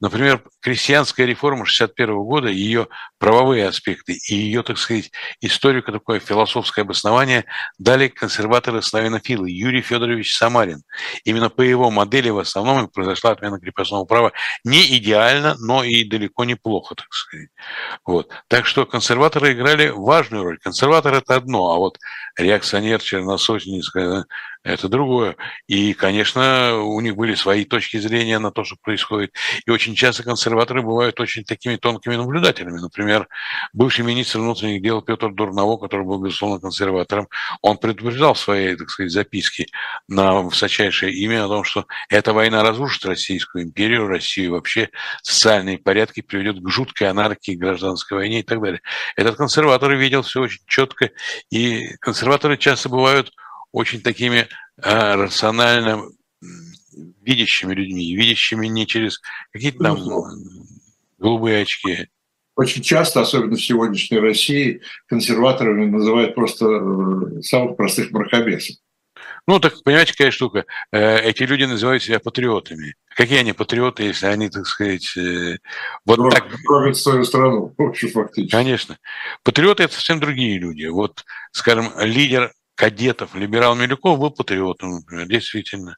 Например, крестьянская реформа 61 года, ее правовые аспекты и ее, так сказать, историю, такое философское обоснование дали консерваторы славянофилы Юрий Федорович Самарин. Именно по его модели в основном произошла отмена крепостного права не идеально, но и далеко неплохо, так сказать. Вот. Так что консерваторы играли важную роль. Консерватор – это одно, а вот реакционер, черносотенец, это другое. И, конечно, у них были свои точки зрения на то, что происходит. И очень часто консерваторы бывают очень такими тонкими наблюдателями. Например, бывший министр внутренних дел Петр Дурново, который был, безусловно, консерватором, он предупреждал в своей, так сказать, записке на высочайшее имя о том, что эта война разрушит Российскую империю, Россию вообще социальные порядки приведет к жуткой анархии, гражданской войне и так далее. Этот консерватор видел все очень четко, и консерваторы часто бывают очень такими э, рационально видящими людьми, видящими не через какие-то там голубые очки. Очень часто, особенно в сегодняшней России, консерваторами называют просто э, самых простых мракобесов. Ну, так понимаете, какая штука? Э, эти люди называют себя патриотами. Какие они патриоты, если они, так сказать, вот Кровь, так... Кровят свою страну, вообще фактически. Конечно. Патриоты – это совсем другие люди. Вот, скажем, лидер кадетов, либерал Милюков был патриотом, например, действительно.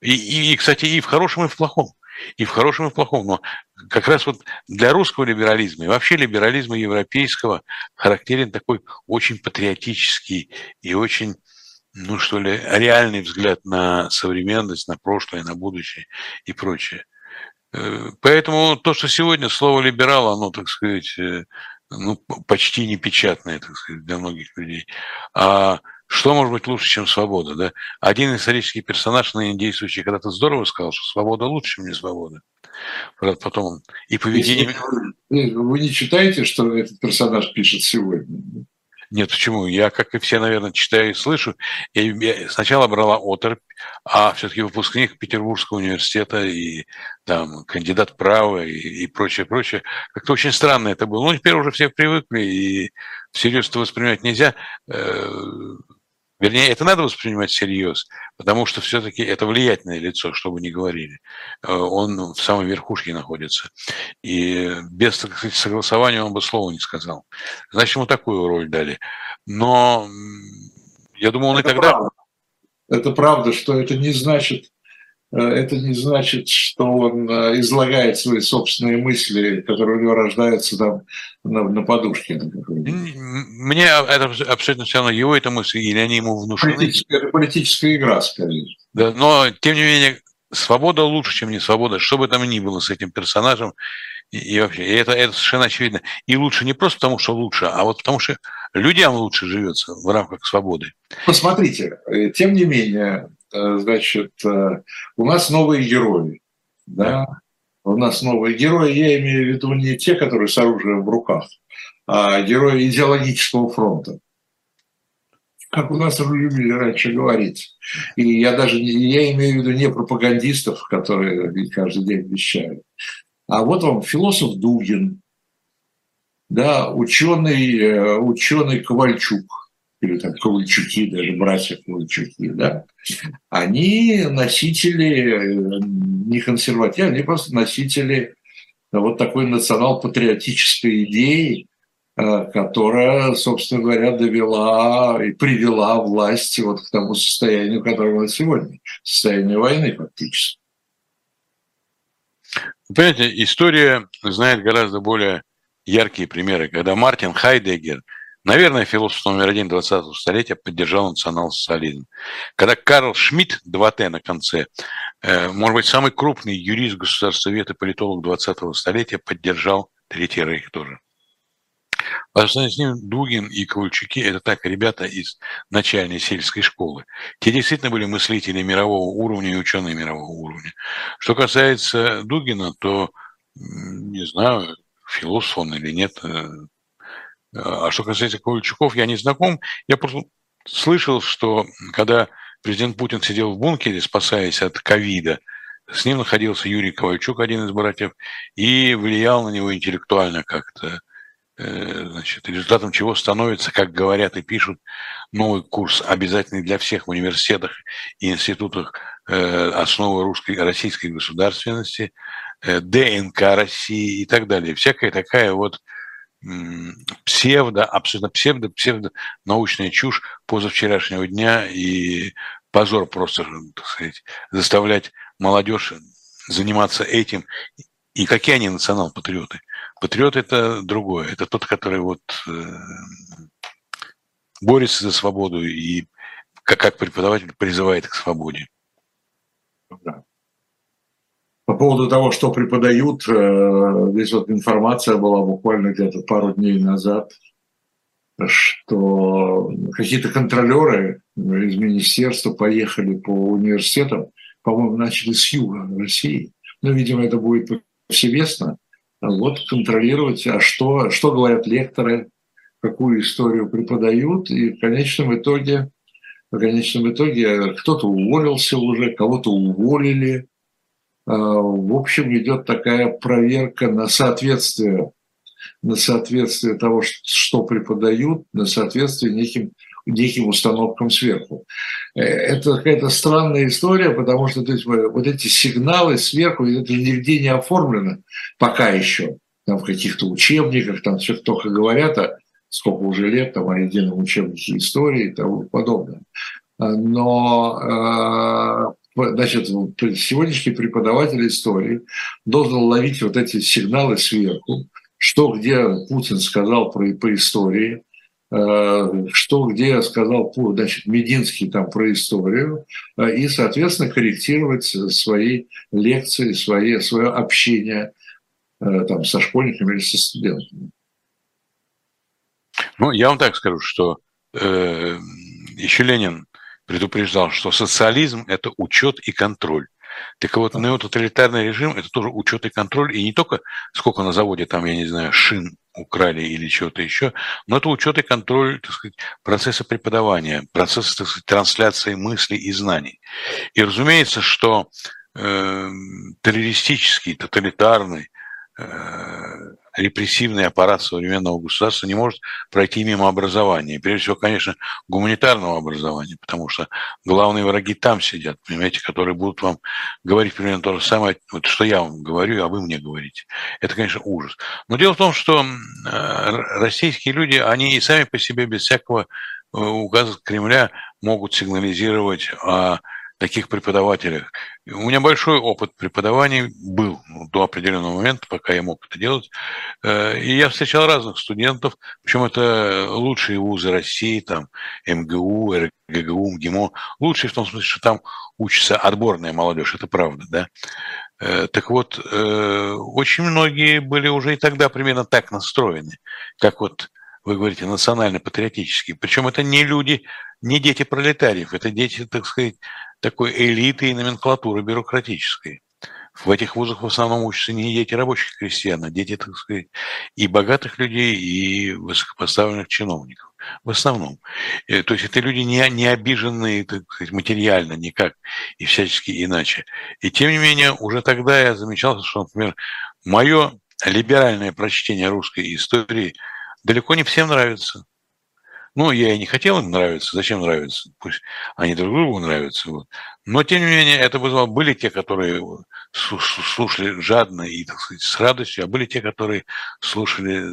И, и, и, кстати, и в хорошем, и в плохом. И в хорошем, и в плохом. Но как раз вот для русского либерализма и вообще либерализма европейского характерен такой очень патриотический и очень ну что ли, реальный взгляд на современность, на прошлое, на будущее и прочее. Э, поэтому то, что сегодня слово либерал, оно, так сказать, э, ну, почти непечатное, так сказать, для многих людей. А что может быть лучше, чем свобода? Да? Один исторический персонаж, ныне действующий, когда-то здорово сказал, что свобода лучше, чем не свобода. Потом и поведение... Если вы не читаете, что этот персонаж пишет сегодня? Нет, почему? Я, как и все, наверное, читаю и слышу. Я сначала брала оторопь, а все-таки выпускник Петербургского университета и там кандидат права и, и прочее, прочее. Как-то очень странно это было. Ну, теперь уже все привыкли, и всерьез это воспринимать нельзя. Вернее, это надо воспринимать всерьез, потому что все-таки это влиятельное лицо, что бы ни говорили. Э, он в самой верхушке находится. И без так сказать, согласования он бы слова не сказал. Значит, ему такую роль дали. Но я думаю, он это и тогда... Правда. Это правда, что это не значит, это не значит, что он э, излагает свои собственные мысли, которые у него рождаются там на, на подушке. Мне это абсолютно все равно, его это мысли, или они ему внушены. Политическая, это политическая игра, скорее. Да, но, тем не менее, свобода лучше, чем не свобода, что бы там ни было с этим персонажем. И, и вообще, и это, это совершенно очевидно. И лучше не просто потому, что лучше, а вот потому что людям лучше живется в рамках свободы. Посмотрите, э, тем не менее, Э, значит, э, у нас новые герои. Да? У нас новые герои, я имею в виду не те, которые с оружием в руках, а герои идеологического фронта. Как у нас любили раньше говорить. И я даже я имею в виду не пропагандистов, которые каждый день вещают, а вот вам философ Дугин, да, ученый, э, ученый Ковальчук – или там Ковальчуки, даже братья Ковальчуки, да, они носители э, не консервативы, они просто носители вот такой национал-патриотической идеи, э, которая, собственно говоря, довела и привела власть вот к тому состоянию, которое у сегодня, состояние войны фактически. Понимаете, история знает гораздо более яркие примеры, когда Мартин Хайдегер – Наверное, философ номер один 20-го столетия поддержал национал-социализм. Когда Карл Шмидт, 2Т на конце, э, может быть, самый крупный юрист государствовед и политолог 20-го столетия, поддержал Третий Рейх тоже. По с ним Дугин и Ковальчуки – это так ребята из начальной сельской школы. Те действительно были мыслители мирового уровня и ученые мирового уровня. Что касается Дугина, то, не знаю, философ он или нет, э, а что касается Ковальчуков, я не знаком. Я просто слышал, что когда президент Путин сидел в бункере, спасаясь от ковида, с ним находился Юрий Ковальчук, один из братьев, и влиял на него интеллектуально как-то. э, значит, результатом чего становится, как говорят и пишут, новый курс, обязательный для всех в университетах и институтах э, основы русской, российской государственности, ДНК России и так далее. Всякая такая вот псевдо, абсолютно псевдо, псевдо научная чушь позавчерашнего дня и позор просто, так сказать, заставлять молодежь заниматься этим. И какие они национал-патриоты? Патриот – это другое. Это тот, который вот э, борется за свободу и как, преподаватель призывает к свободе. Да. По поводу того, что преподают, э, здесь вот информация была буквально где-то пару дней назад, что какие-то контролеры из министерства поехали по университетам, по-моему, начали с юга России. Ну, видимо, это будет повсеместно. Вот контролировать, а что, что говорят лекторы, какую историю преподают, и в конечном итоге, в конечном итоге кто-то уволился уже, кого-то уволили, а, в общем, идет такая проверка на соответствие, на соответствие того, что преподают, на соответствие неким, неким установкам сверху. Э, это какая-то странная история, потому что то есть, вот эти сигналы сверху, это нигде не оформлено пока еще. Там в каких-то учебниках, там все только говорят, а сколько уже лет там о едином учебнике истории и тому подобное. Но а, значит, сегодняшний преподаватель истории должен ловить вот эти сигналы сверху, что где Путин сказал про, по истории, э, что где сказал значит, Мединский там про историю, э, и, соответственно, корректировать свои лекции, свои, свое общение э, там, со школьниками или со студентами. Ну, я вам так скажу, что э, еще Ленин предупреждал, что социализм – это учет и контроль. Так вот, неототалитарный режим – это тоже учет и контроль, и не только сколько на заводе там, я не знаю, шин украли или чего-то еще, но это учет и контроль, так сказать, процесса преподавания, процесса, так сказать, трансляции мыслей и знаний. И разумеется, что э, террористический, тоталитарный, э, репрессивный аппарат современного государства не может пройти мимо образования. Прежде всего, конечно, гуманитарного образования, потому что главные враги там сидят, понимаете, которые будут вам говорить примерно то же самое, вот, что я вам говорю, а вы мне говорите. Это, конечно, ужас. Но дело в том, что э, российские люди, они и сами по себе без всякого э, указа Кремля могут сигнализировать о таких преподавателях. У меня большой опыт преподавания был ну, до определенного момента, пока я мог это делать. Э, и я встречал разных студентов, причем это лучшие вузы России, там МГУ, РГГУ, МГИМО. Лучшие в том смысле, что там учится отборная молодежь, это правда, да. Э, так вот, э, очень многие были уже и тогда примерно так настроены, как вот вы говорите, национально-патриотические. Причем это не люди, не дети пролетариев, это дети, так сказать, такой элиты и номенклатуры бюрократической. В этих вузах в основном учатся не дети рабочих крестьян, а дети, так сказать, и богатых людей, и высокопоставленных чиновников. В основном. Э, то есть это люди не, не обиженные, так сказать, материально никак и всячески иначе. И тем не менее, уже тогда я замечал, что, например, мое либеральное прочтение русской истории далеко не всем нравится. Ну, я и не хотел им нравиться. Зачем нравиться? Пусть они друг другу нравятся. Вот. Но, тем не менее, это вызвало... Были те, которые слушали жадно и, так сказать, с радостью, а были те, которые слушали,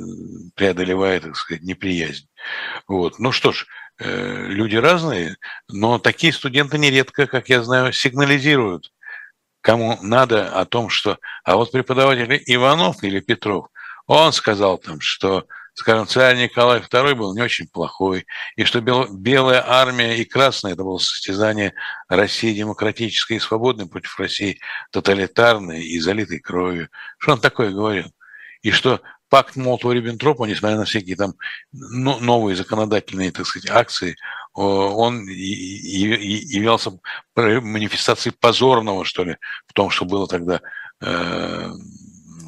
преодолевая, так сказать, неприязнь. Вот. Ну что ж, э, люди разные, но такие студенты нередко, как я знаю, сигнализируют кому надо о том, что... А вот преподаватель Иванов или Петров, он сказал там, что скажем, царь Николай II был не очень плохой, и что белая армия и красная – это было состязание России демократической и свободной против России тоталитарной и залитой кровью. Что он такое говорил? И что пакт Молотова-Риббентропа, несмотря на всякие там новые законодательные, так сказать, акции, он являлся манифестацией позорного, что ли, в том, что было тогда э,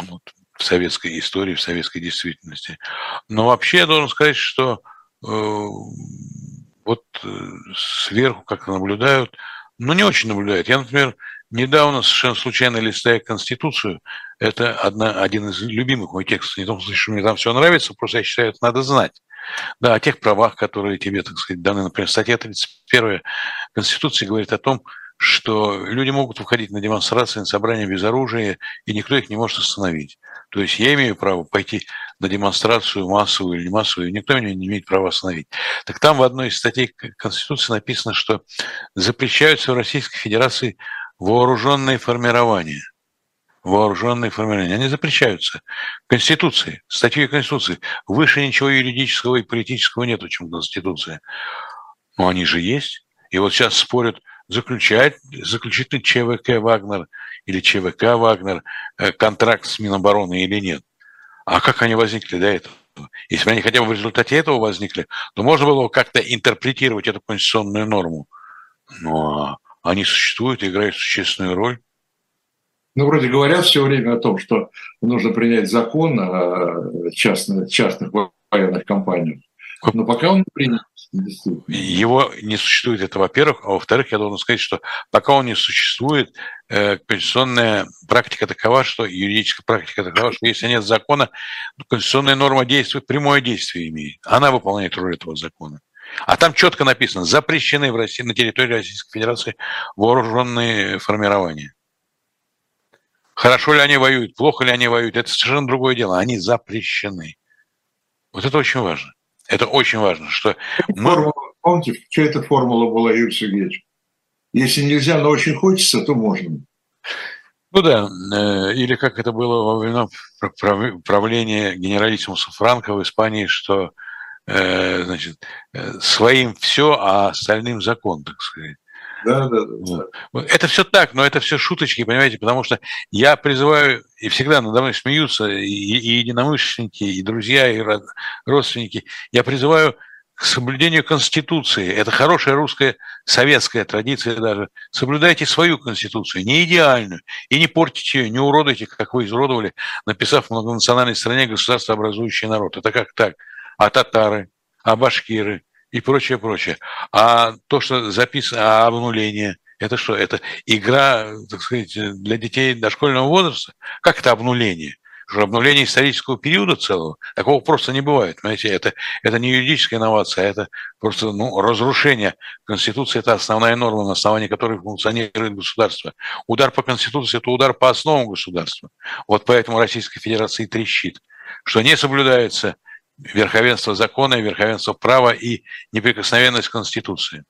вот, в советской истории, в советской действительности. Но вообще я должен сказать, что э, вот э, сверху как наблюдают, но не очень наблюдают. Я, например, недавно, совершенно случайно листая Конституцию, это одна, один из любимых моих текстов, не в том смысле, что мне там все нравится, просто я считаю, это надо знать. Да, о тех правах, которые тебе, так сказать, даны. Например, статья 31 Конституции говорит о том, что люди могут выходить на демонстрации, на собрания без оружия, и никто их не может остановить. То есть я имею право пойти на демонстрацию массовую или не массовую, никто меня не имеет права остановить. Так там в одной из статей Конституции написано, что запрещаются в Российской Федерации вооруженные формирования. Вооруженные формирования. Они запрещаются. Конституции, статьей Конституции. Выше ничего юридического и политического нету, чем Конституция. Но они же есть. И вот сейчас спорят, заключать, заключит ли ЧВК «Вагнер» или ЧВК «Вагнер» э, контракт с Минобороны или нет. А как они возникли до этого? Если бы они хотя бы в результате этого возникли, то можно было как-то интерпретировать эту конституционную норму. Но они существуют и играют существенную роль. Ну, вроде говорят все время о том, что нужно принять закон о частных, частных военных компаниях. Но пока он не принят. Его не существует, это во-первых. А во-вторых, я должен сказать, что пока он не существует, э, конституционная практика такова, что юридическая практика такова, что если нет закона, конституционная норма действует, прямое действие имеет. Она выполняет роль этого закона. А там четко написано, запрещены в России, на территории Российской Федерации вооруженные формирования. Хорошо ли они воюют, плохо ли они воюют, это совершенно другое дело. Они запрещены. Вот это очень важно. Это очень важно, что... Формула, помните, что эта формула была, Юрий Сергеевич? Если нельзя, но очень хочется, то можно. Ну да, э, или как это было во времена правления генералиссимуса Франка в Испании, что э, значит, э, своим все, а остальным закон, так сказать. Да, да, да. Это все так, но это все шуточки, понимаете, потому что я призываю, и всегда надо мной смеются и, и единомышленники, и друзья, и родственники. Я призываю к соблюдению Конституции. Это хорошая русская, советская традиция даже. Соблюдайте свою Конституцию, не идеальную, и не портите ее, не уродуйте, как вы изуродовали, написав в многонациональной стране государство, образующий народ. Это как так? А татары, а башкиры, и прочее, прочее. А то, что записано, а обнуление, это что? Это игра, так сказать, для детей дошкольного возраста? Как это обнуление? Что обнуление исторического периода целого? Такого просто не бывает. Понимаете, это, это не юридическая инновация, это просто ну, разрушение Конституции. Это основная норма, на основании которой функционирует государство. Удар по Конституции – это удар по основам государства. Вот поэтому Российская Федерация и трещит, что не соблюдается верховенство закона, верховенство права и неприкосновенность Конституции.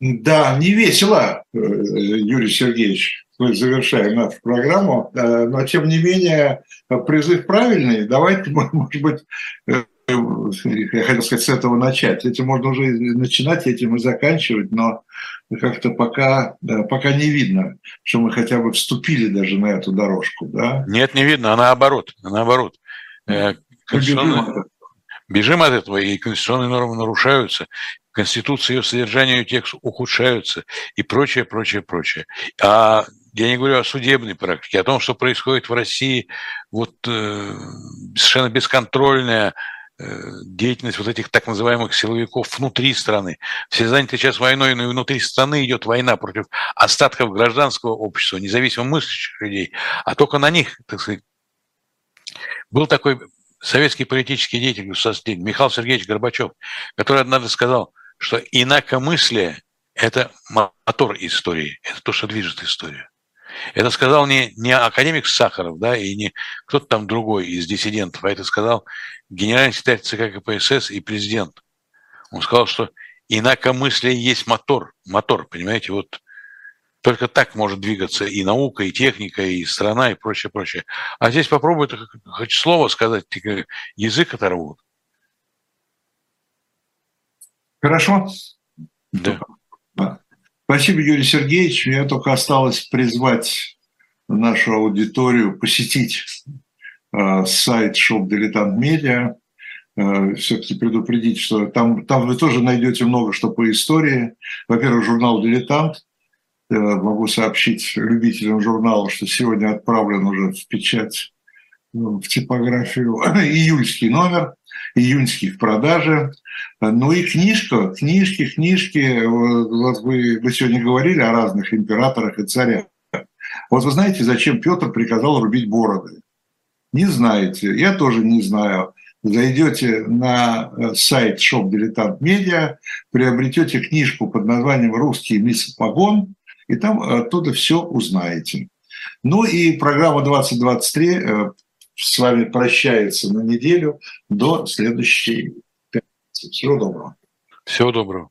Да, не весело, э, Юрий Сергеевич, мы завершаем нашу программу, э, но тем не менее призыв правильный. Давайте, может быть, э, я хотел сказать, с этого начать. Этим можно уже начинать, этим и заканчивать, но как-то пока, пока не видно, что мы хотя бы вступили даже на эту дорожку. Да? Нет, не видно, а наоборот. наоборот. Э, конституционные... Бежим от этого, и конституционные нормы нарушаются, Конституция, ее содержание, ее текст ухудшаются и прочее, прочее, прочее. А я не говорю о судебной практике, о том, что происходит в России вот э, совершенно бесконтрольная э, деятельность вот этих так называемых силовиков внутри страны. Все заняты сейчас войной, но и внутри страны идет война против остатков гражданского общества, независимо мыслящих людей, а только на них, так сказать, был такой советский политический деятель Михаил Сергеевич Горбачев, который однажды сказал, что инакомыслие – это мотор истории, это то, что движет историю. Это сказал не, не академик Сахаров, да, и не кто-то там другой из диссидентов, а это сказал генеральный секретарь ЦК КПСС и президент. Он сказал, что инакомыслие есть мотор, мотор, понимаете, вот только так может двигаться и наука, и техника, и страна, и прочее, прочее. А здесь попробуй хоть слово сказать, язык оторвут. Хорошо. Да. Спасибо, Юрий Сергеевич. Мне только осталось призвать нашу аудиторию посетить э, сайт Shop Дилетант Медиа. Э, все-таки предупредить, что там, там вы тоже найдете много что по истории. Во-первых, журнал «Дилетант», могу сообщить любителям журнала, что сегодня отправлен уже в печать в типографию, июльский номер, июньский в продаже. Ну и книжка, книжки, книжки. Вот вы, вы сегодня говорили о разных императорах и царях. Вот вы знаете, зачем Петр приказал рубить бороды? Не знаете, я тоже не знаю. Зайдете на э, сайт Shop Dilettant Media, приобретете книжку под названием «Русский мисс Погон», и там оттуда все узнаете. Ну и программа 2023 э, с вами прощается на неделю до следующей пятницы. Всего доброго. Всего доброго.